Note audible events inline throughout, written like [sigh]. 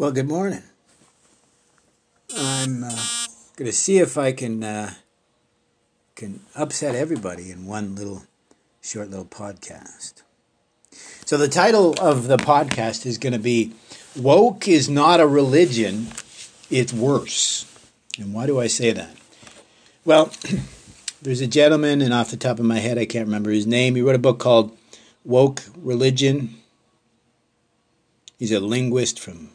Well, good morning. I'm uh, going to see if I can uh, can upset everybody in one little short little podcast. So the title of the podcast is going to be "Woke is not a religion; it's worse." And why do I say that? Well, [clears throat] there's a gentleman, and off the top of my head, I can't remember his name. He wrote a book called "Woke Religion." He's a linguist from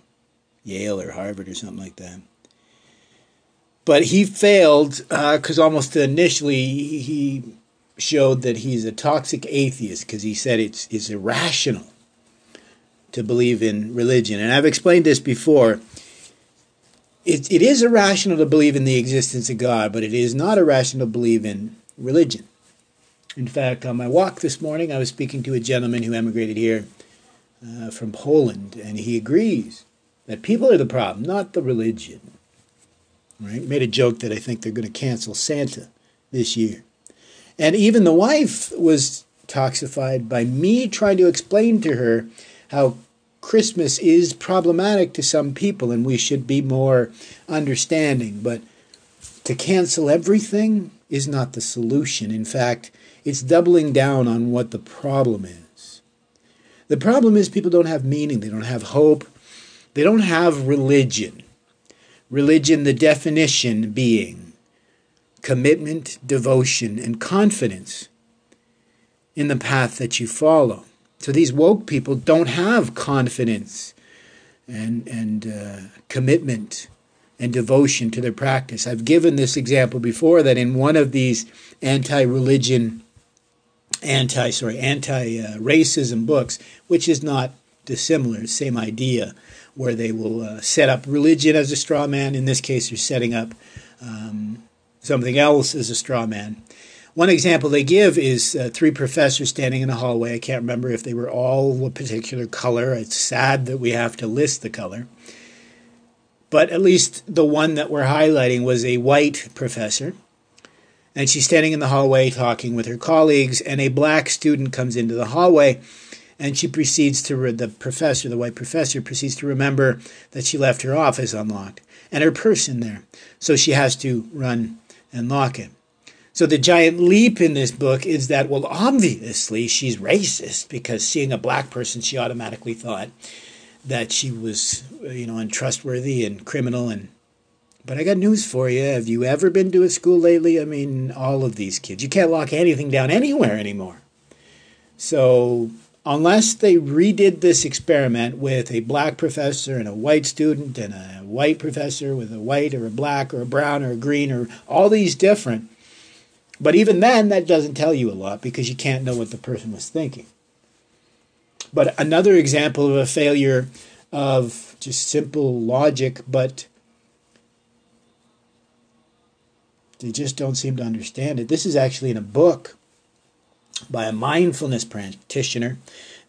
Yale or Harvard or something like that. But he failed because uh, almost initially he showed that he's a toxic atheist because he said it's, it's irrational to believe in religion. And I've explained this before. It, it is irrational to believe in the existence of God, but it is not irrational to believe in religion. In fact, on my walk this morning, I was speaking to a gentleman who emigrated here uh, from Poland, and he agrees that people are the problem, not the religion. Right? Made a joke that I think they're going to cancel Santa this year. And even the wife was toxified by me trying to explain to her how Christmas is problematic to some people and we should be more understanding. But to cancel everything is not the solution. In fact, it's doubling down on what the problem is. The problem is people don't have meaning, they don't have hope, they don't have religion. Religion, the definition being commitment, devotion, and confidence in the path that you follow. So these woke people don't have confidence and, and uh, commitment and devotion to their practice. I've given this example before that in one of these anti-religion, anti sorry, anti-racism books, which is not dissimilar, same idea where they will uh, set up religion as a straw man. In this case, they're setting up um, something else as a straw man. One example they give is uh, three professors standing in a hallway. I can't remember if they were all a particular color. It's sad that we have to list the color. But at least the one that we're highlighting was a white professor. And she's standing in the hallway talking with her colleagues, and a black student comes into the hallway and she proceeds to re- the professor, the white professor, proceeds to remember that she left her office unlocked and her purse in there, so she has to run and lock it. So the giant leap in this book is that well, obviously she's racist because seeing a black person, she automatically thought that she was, you know, untrustworthy and criminal and. But I got news for you. Have you ever been to a school lately? I mean, all of these kids. You can't lock anything down anywhere anymore. So unless they redid this experiment with a black professor and a white student and a white professor with a white or a black or a brown or a green or all these different. But even then, that doesn't tell you a lot because you can't know what the person was thinking. But another example of a failure of just simple logic, but they just don't seem to understand it. This is actually in a book by a mindfulness practitioner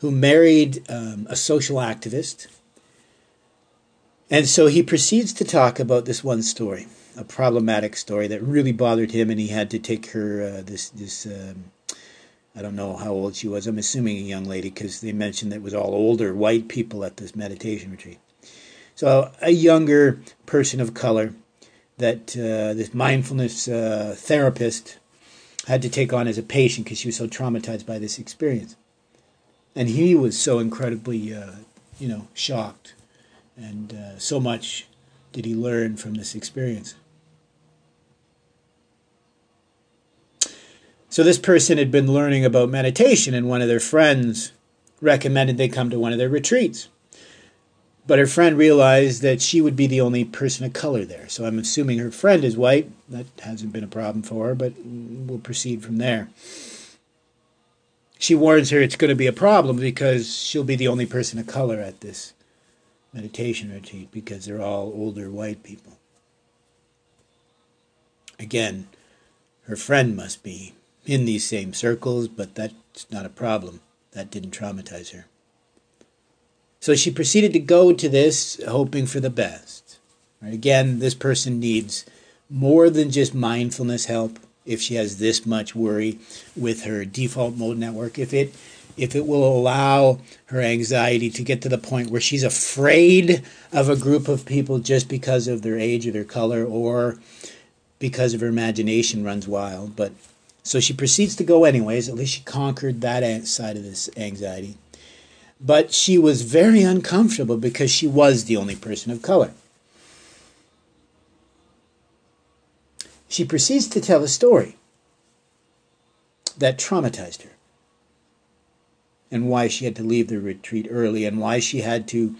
who married um, a social activist. And so he proceeds to talk about this one story, a problematic story that really bothered him, and he had to take her uh, this this. Um, I don't know how old she was. I'm assuming a young lady because they mentioned that it was all older white people at this meditation retreat. So a younger person of color that uh, this mindfulness uh, therapist had to take on as a patient because she was so traumatized by this experience. And he was so incredibly, uh, you know, shocked. And uh, so much did he learn from this experience. So this person had been learning about meditation, and one of their friends recommended they come to one of their retreats. But her friend realized that she would be the only person of color there. So I'm assuming her friend is white. That hasn't been a problem for her, but we'll proceed from there. She warns her it's going to be a problem because she'll be the only person of color at this meditation retreat because they're all older white people. Again, her friend must be in these same circles, but that's not a problem. That didn't traumatize her. So she proceeded to go to this hoping for the best. Again, this person needs more than just mindfulness help if she has this much worry with her default mode network. If it if it will allow her anxiety to get to the point where she's afraid of a group of people just because of their age or their color or because of her imagination runs wild. But so she proceeds to go anyways. At least she conquered that side of this anxiety. But she was very uncomfortable because she was the only person of color. She proceeds to tell a story that traumatized her and why she had to leave the retreat early and why she had to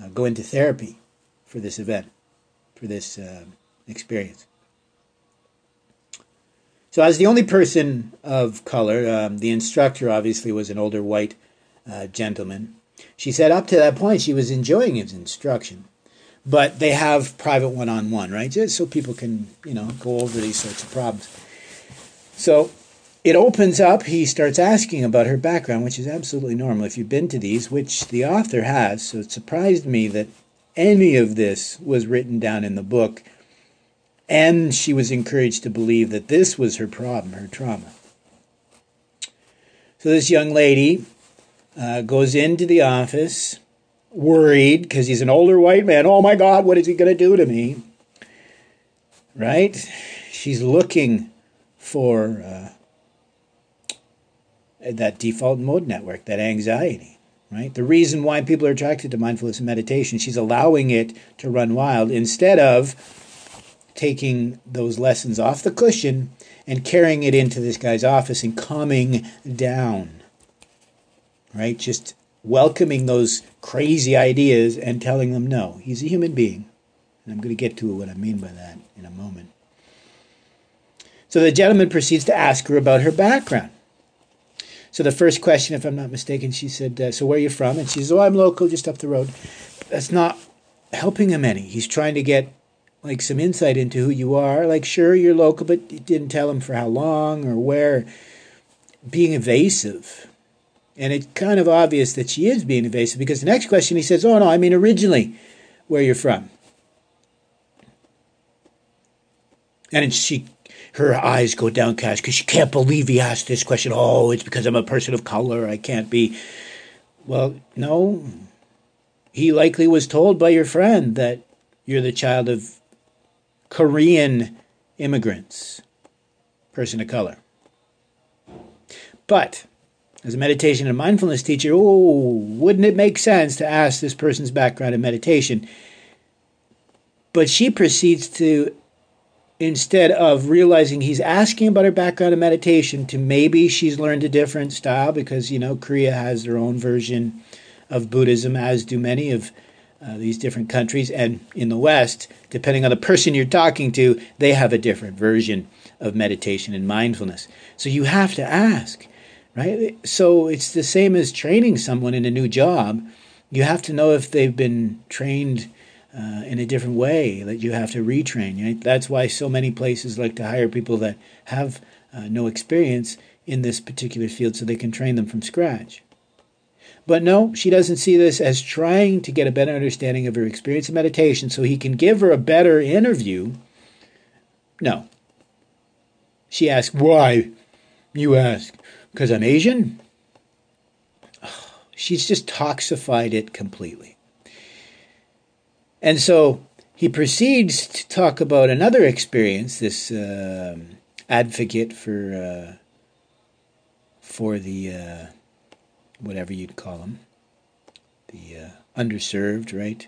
uh, go into therapy for this event, for this uh, experience. So, as the only person of color, um, the instructor obviously was an older white uh, gentleman. She said up to that point she was enjoying his instruction, but they have private one on one, right? Just so people can, you know, go over these sorts of problems. So it opens up, he starts asking about her background, which is absolutely normal if you've been to these, which the author has. So it surprised me that any of this was written down in the book. And she was encouraged to believe that this was her problem, her trauma. So this young lady uh, goes into the office worried because he's an older white man. Oh my God, what is he going to do to me? Right? She's looking for. Uh, that default mode network, that anxiety, right? The reason why people are attracted to mindfulness and meditation, she's allowing it to run wild instead of taking those lessons off the cushion and carrying it into this guy's office and calming down, right? Just welcoming those crazy ideas and telling them no, he's a human being. And I'm going to get to what I mean by that in a moment. So the gentleman proceeds to ask her about her background. So the first question, if I'm not mistaken, she said, uh, "So where are you from?" And she says, "Oh, I'm local, just up the road." That's not helping him any. He's trying to get like some insight into who you are. Like, sure, you're local, but you didn't tell him for how long or where. Being evasive. And it's kind of obvious that she is being evasive because the next question he says, Oh, no, I mean originally where you're from. And she her eyes go downcast because she can't believe he asked this question. Oh, it's because I'm a person of color. I can't be. Well, no. He likely was told by your friend that you're the child of Korean immigrants, person of color. But as a meditation and mindfulness teacher, oh, wouldn't it make sense to ask this person's background in meditation? But she proceeds to instead of realizing he's asking about her background in meditation to maybe she's learned a different style because you know Korea has their own version of Buddhism as do many of uh, these different countries. And in the West depending on the person you're talking to they have a different version of meditation and mindfulness. So you have to ask right so it's the same as training someone in a new job you have to know if they've been trained uh, in a different way that you have to retrain. Right? That's why so many places like to hire people that have uh, no experience in this particular field so they can train them from scratch. But no, she doesn't see this as trying to get a better understanding of her experience in meditation so he can give her a better interview. No. She asks, Why? You ask, Because I'm Asian? [sighs] she's just toxified it completely. And so he proceeds to talk about another experience, this uh, advocate for uh, for the uh, whatever you'd call them, the uh, underserved, right?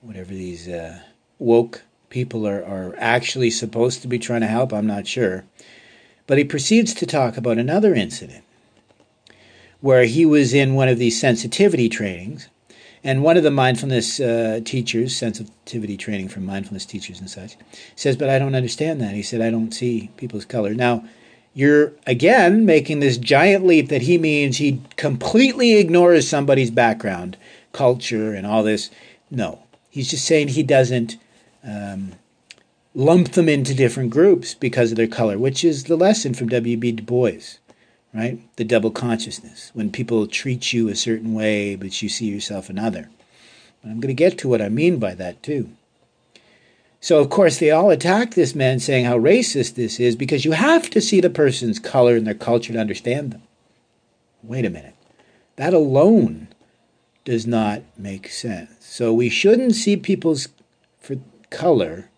Whatever these uh, woke people are, are actually supposed to be trying to help, I'm not sure. But he proceeds to talk about another incident where he was in one of these sensitivity trainings and one of the mindfulness uh, teachers, sensitivity training from mindfulness teachers and such, says, But I don't understand that. He said, I don't see people's color. Now, you're again making this giant leap that he means he completely ignores somebody's background, culture, and all this. No. He's just saying he doesn't um, lump them into different groups because of their color, which is the lesson from W.B. Du Bois right? The double consciousness, when people treat you a certain way, but you see yourself another. And I'm going to get to what I mean by that too. So, of course, they all attack this man saying how racist this is because you have to see the person's color and their culture to understand them. wait a minute. That alone does not make sense. So we shouldn't see people's for color,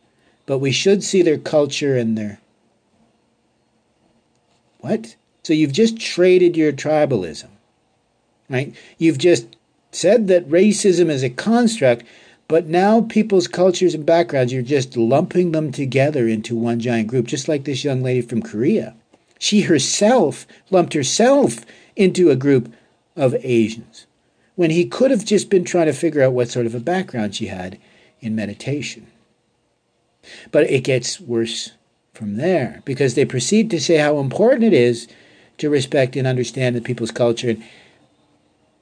but we should see their culture and their what? So you've just traded your tribalism. Right? You've just said that racism is a construct, but now people's cultures and backgrounds, you're just lumping them together into one giant group, just like this young lady from Korea. She herself lumped herself into a group of Asians when he could have just been trying to figure out what sort of a background she had in meditation. But it gets worse from there because they proceed to say how important it is to respect and understand the people's culture.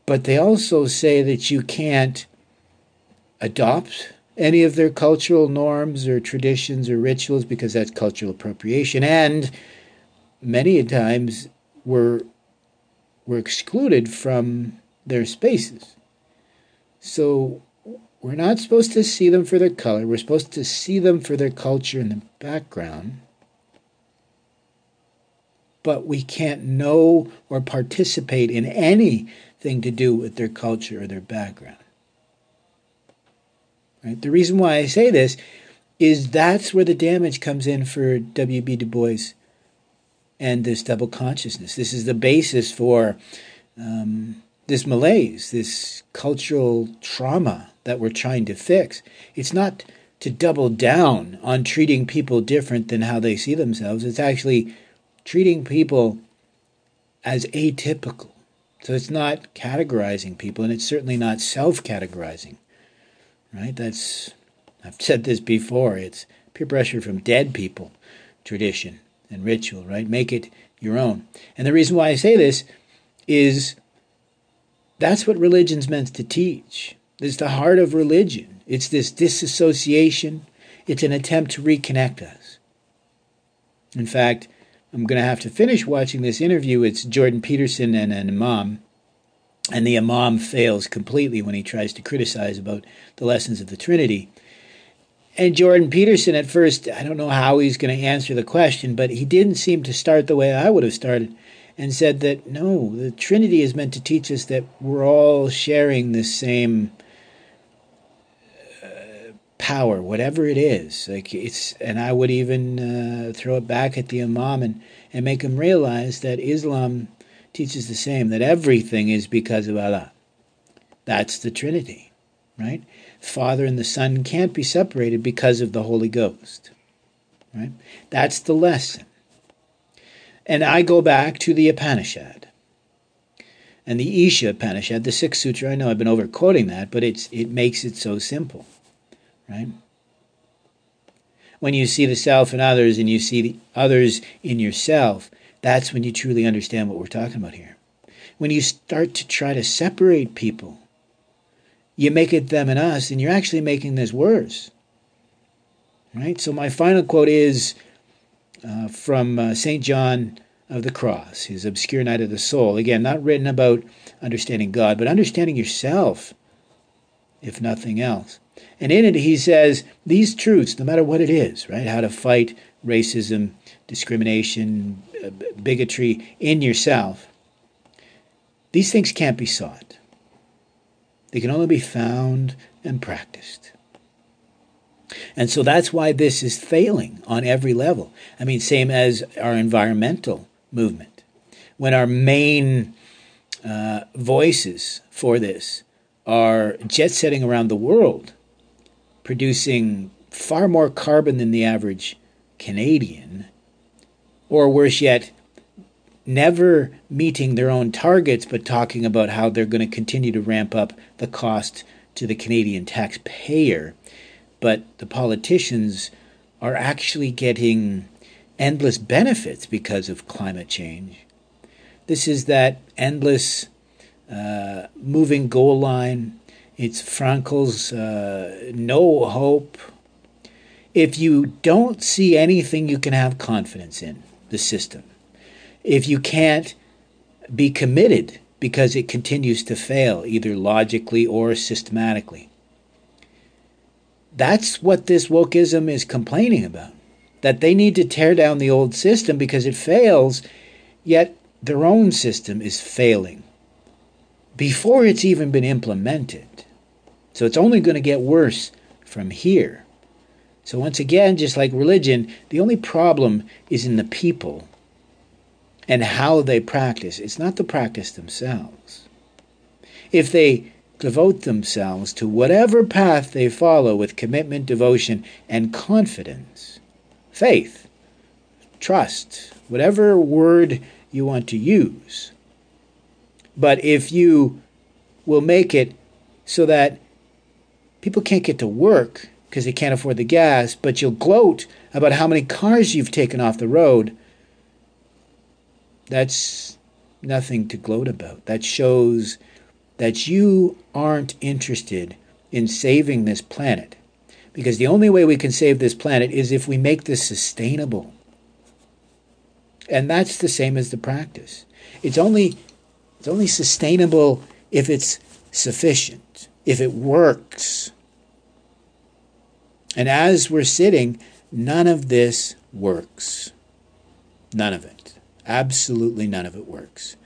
But they also say that you can't adopt any of their cultural norms or traditions or rituals because that's cultural appropriation. And many times we're, we're excluded from their spaces. So we're not supposed to see them for their color. We're supposed to see them for their culture and the background. But we can't know or participate in anything to do with their culture or their background. Right? The reason why I say this is that's where the damage comes in for W.B. Du Bois and this double consciousness. This is the basis for um, this malaise, this cultural trauma that we're trying to fix. It's not to double down on treating people different than how they see themselves. It's actually treating people as atypical. So it's not categorizing people, and it's certainly not self categorizing. Right? That's, I've [laughs] said this before, it's peer pressure from dead people tradition and ritual, right? Make it your own. And the reason why I say this is that's what religion's meant to teach. It's the heart of religion. It's this disassociation. It's an attempt to reconnect us. In fact, I'm going to have to finish watching this interview. It's Jordan Peterson and an imam. And the imam fails completely when he tries to criticize about the lessons of the Trinity. And Jordan Peterson, at first, I don't know how he's going to answer the question, but he didn't seem to start the way I would have started and said that no, the Trinity is meant to teach us that we're all sharing the same power, whatever it is. Like it's, and I would even uh, throw it back at the Imam and, and make him realize that Islam teaches the same, that everything is because of Allah. That's the Trinity, right? Father and the Son can't be separated because of the Holy Ghost, right? That's the lesson. And I go back to the Upanishad. And the Isha Upanishad, the sixth sutra, I know I've been over quoting that, but it's, it makes it so simple, right? When you see the self in others and you see the others in yourself, that's when you truly understand what we're talking about here. When you start to try to separate people, you make it them and us, and you're actually making this worse. Right? So, my final quote is uh, from uh, St. John of the Cross, his obscure night of the soul. Again, not written about understanding God, but understanding yourself, if nothing else. And in it, he says these truths, no matter what it is, right? How to fight racism, discrimination, uh, bigotry in yourself. These things can't be sought, they can only be found and practiced. And so that's why this is failing on every level. I mean, same as our environmental movement. When our main uh, voices for this are jet setting around the world, producing far more carbon than the average Canadian, or worse yet, never meeting their own targets, but talking about how they're going to continue to ramp up the cost to the Canadian taxpayer but the politicians are actually getting endless benefits because of climate change. This is that endless uh, moving goal line. It's Frankl's uh, no hope. If you don't see anything you can have confidence in, the system, if you can't be committed because it continues to fail, either logically or systematically, that's what this wokeism is complaining about. That they need to tear down the old system because it fails, yet their own system is failing before it's even been implemented. So it's only going to get worse from here. So, once again, just like religion, the only problem is in the people and how they practice. It's not the practice themselves. If they devote themselves to whatever path they follow with commitment, devotion, and confidence, faith, trust, whatever word you want to use. But if you will make it so that people can't get to work because they can't afford the gas, but you'll gloat about how many cars you've taken off the road, that's nothing to gloat about. That shows that you aren't interested in saving this planet. Because the only way we can save this planet is if we make this sustainable. And that's the same as the practice. It's only it's only sustainable if it's sufficient, if it works. And as we're sitting, none of this works. None of it. Absolutely none of it works.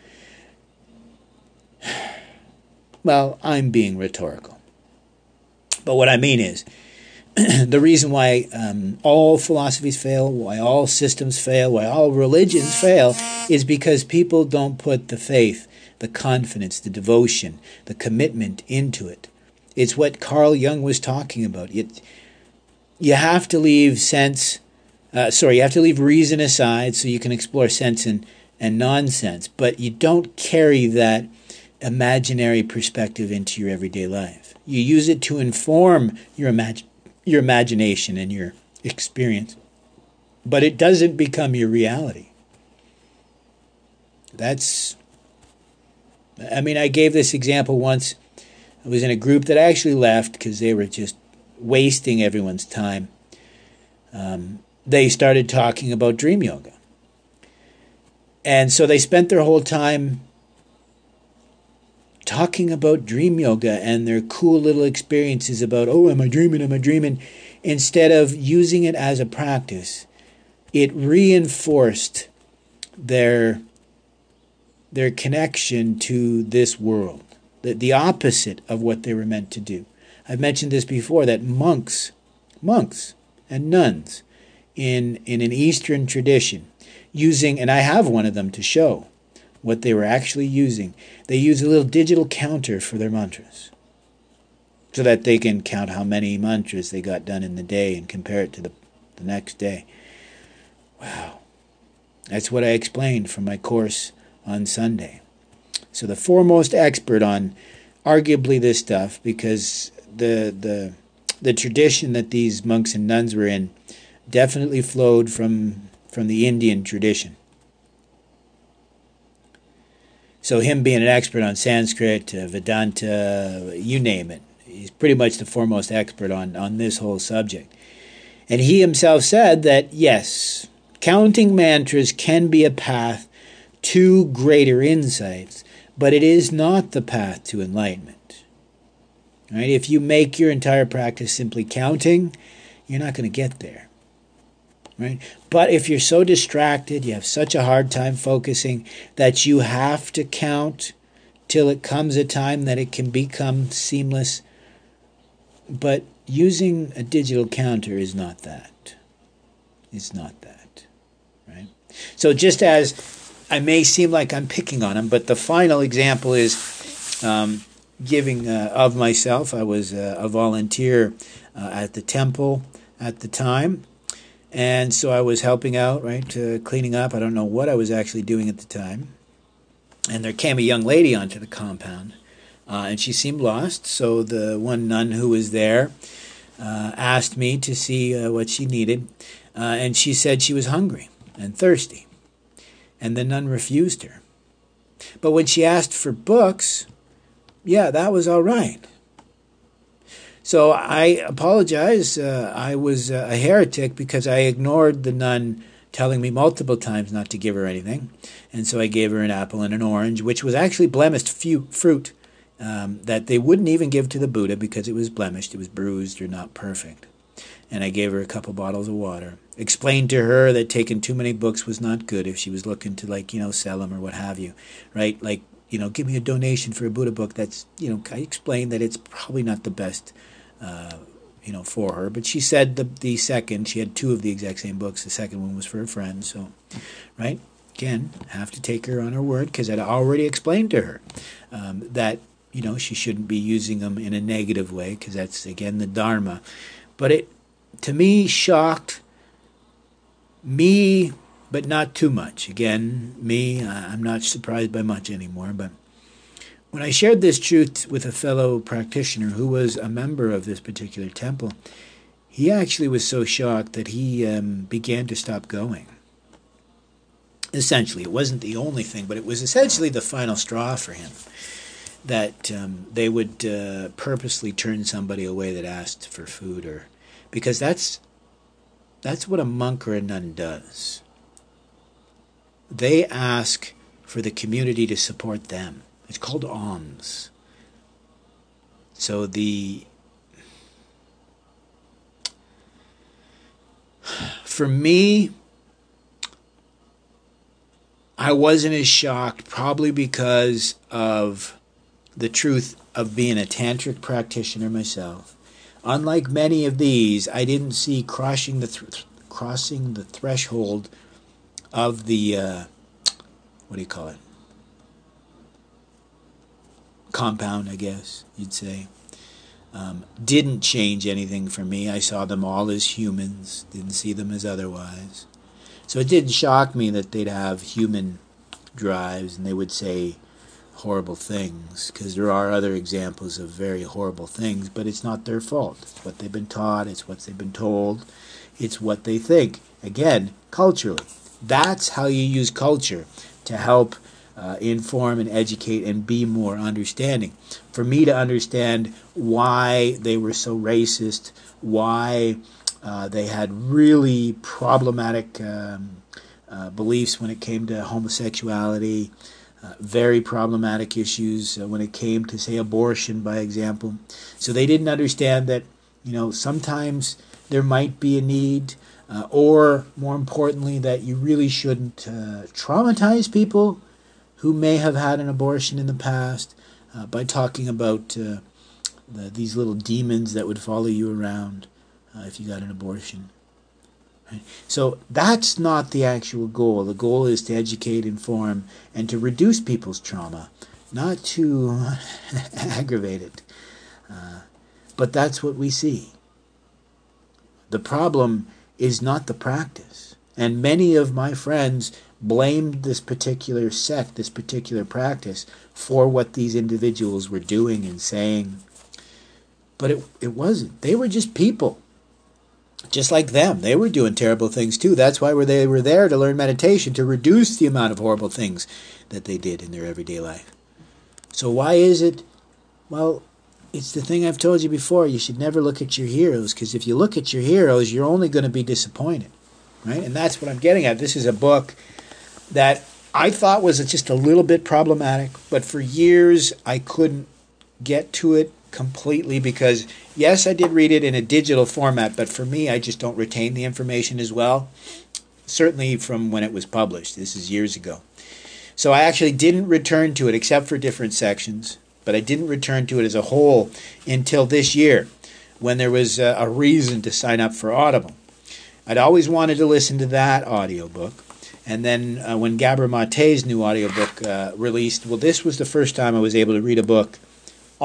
[sighs] Well, I'm being rhetorical. But what I mean is, [clears throat] the reason why um, all philosophies fail, why all systems fail, why all religions fail, is because people don't put the faith, the confidence, the devotion, the commitment into it. It's what Carl Jung was talking about. It, you have to leave sense, uh, sorry, you have to leave reason aside so you can explore sense and, and nonsense, but you don't carry that imaginary perspective into your everyday life. You use it to inform your imag- your imagination and your experience, but it doesn't become your reality. That's I mean, I gave this example once. I was in a group that I actually left because they were just wasting everyone's time. Um, they started talking about dream yoga. And so they spent their whole time talking about dream yoga and their cool little experiences about, oh, am I dreaming? Am I dreaming? Instead of using it as a practice, it reinforced their their connection to this world, the, the opposite of what they were meant to do. I've mentioned this before that monks, monks and nuns in, in an Eastern tradition, using, and I have one of them to show what they were actually using. They use a little digital counter for their mantras so that they can count how many mantras they got done in the day and compare it to the, the next day. Wow. That's what I explained from my course on Sunday. So the foremost expert on arguably this stuff, because the the the tradition that these monks and nuns were in definitely flowed from from the Indian tradition. So him being an expert on Sanskrit, uh, Vedanta, you name it, he's pretty much the foremost expert on on this whole subject. And he himself said that yes, counting mantras can be a path to greater insights, but it is not the path to enlightenment. Right? If you make your entire practice simply counting, you're not going to get there. Right? But if you're so distracted, you have such a hard time focusing that you have to count till it comes a time that it can become seamless. But using a digital counter is not that. It's not that. Right? So just as I may seem like I'm picking on him, but the final example is um, giving uh, of myself. I was uh, a volunteer uh, at the temple at the time, and so I was helping out, right, uh, cleaning up. I don't know what I was actually doing at the time, and there came a young lady onto the compound, uh, and she seemed lost. So the one nun who was there uh, asked me to see what she needed, and she said she was hungry and thirsty and the nun refused her. But when she asked for books, yeah, that was all right. So I apologize. Uh, I was uh, a heretic because I ignored the nun telling me multiple times not to give her anything. And so I gave her an apple and an orange, which was actually blemished fruit um, that they wouldn't even give to the Buddha because it was blemished, it was bruised or not perfect. And I gave her a couple bottles of water. Explained to her that taking too many books was not good if she was looking to like you know sell them or what have you, right? Like you know, give me a donation for a Buddha book. That's you know, I explained that it's probably not the best. Uh, you know, for her. But she said the the second she had two of the exact same books. The second one was for a friend. So, right again, have to take her on her word because I'd already explained to her um, that you know she shouldn't be using them in a negative way because that's again the dharma. But it to me shocked me, but not too much. Again, me, I'm not surprised by much anymore, but when I shared this truth with a fellow practitioner who was a member of this particular temple, he actually was so shocked that he um, began to stop going. Essentially, it wasn't the only thing, but it was essentially the final straw for him that um, they would uh, purposely turn somebody away that asked for food or because that's that's what a monk or a nun does. They ask for the community to support them. It's called alms. So the for me I wasn't as shocked probably because of the truth of being a tantric practitioner myself. Unlike many of these, I didn't see crossing the th- crossing the threshold of the uh, what do you call it? compound, I guess you'd say. Um, didn't change anything for me. I saw them all as humans, didn't see them as otherwise. So it didn't shock me that they'd have human drives and they would say horrible things, because there are other examples of very horrible things, but it's not their fault. It's what they've been taught, it's what they've been told, it's what they think. Again, culturally. That's how you use culture to help uh, inform and educate and be more understanding. For me to understand why they were so racist, why uh, they had really problematic um, uh, beliefs when it came to homosexuality, uh, very problematic issues uh, when it came to, say, abortion, by example. So they didn't understand that, you know, sometimes there might be a need. Uh, or more importantly, that you really shouldn't traumatize people who may have had an abortion in the past uh, by talking about uh, the, these little demons that would follow you around uh, if you got an abortion. So that's not the actual goal. The goal is to educate, inform, and to reduce people's trauma, not to [laughs] aggravate it. Uh, but that's what we see. The problem is not the practice. And many of my friends blamed this particular sect, this particular practice, for what these individuals were doing and saying. But it, it wasn't. They were just people. Just like them. They were doing terrible things too. That's why they were there to learn meditation, to reduce the amount of horrible things that they did in their everyday life. So, why is it? Well, it's the thing I've told you before. You should never look at your heroes because if you look at your heroes, you're only going to be disappointed. Right? And that's what I'm getting at. This is a book that I thought was just a little bit problematic, but for years I couldn't get to it completely because, yes, I did read it in a digital format, but for me, I just don't retain the information as well. Certainly from when it was published. This is years ago. So I actually didn't return to it except for different sections, but I didn't return to it as a whole until this year when there was a, reason to sign up for Audible. I'd always wanted to listen to that audiobook and then uh, when Gabor Mate's new audiobook uh, released, well, this was the first time I was able to read a book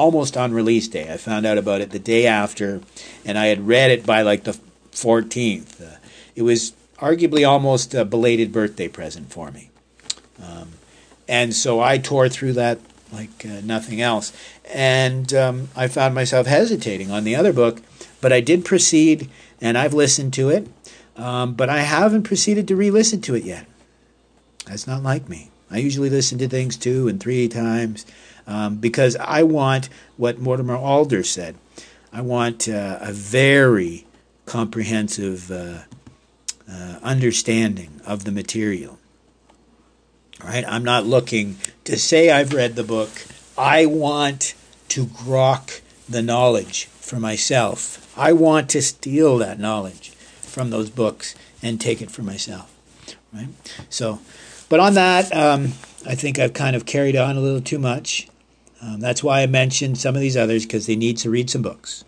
almost on release day. I found out about it the day after, and I had read it by like the 14th. Uh, it was arguably almost a belated birthday present for me. Um, and so I tore through that like uh, nothing else. And um, I found myself hesitating on the other book, but I did proceed, and I've listened to it. Um, but I haven't proceeded to re listen to it yet. That's not like me. I usually listen to things two and three times um, because I want what Mortimer Adler said. I want uh, a very comprehensive uh, uh, understanding of the material. Right? I'm not looking to say I've read the book. I want to grok the knowledge for myself. I want to steal that knowledge from those books and take it for myself. Right. So, but on that, um, I think I've kind of carried on a little too much. Um, that's why I mentioned some of these others because they need to read some books.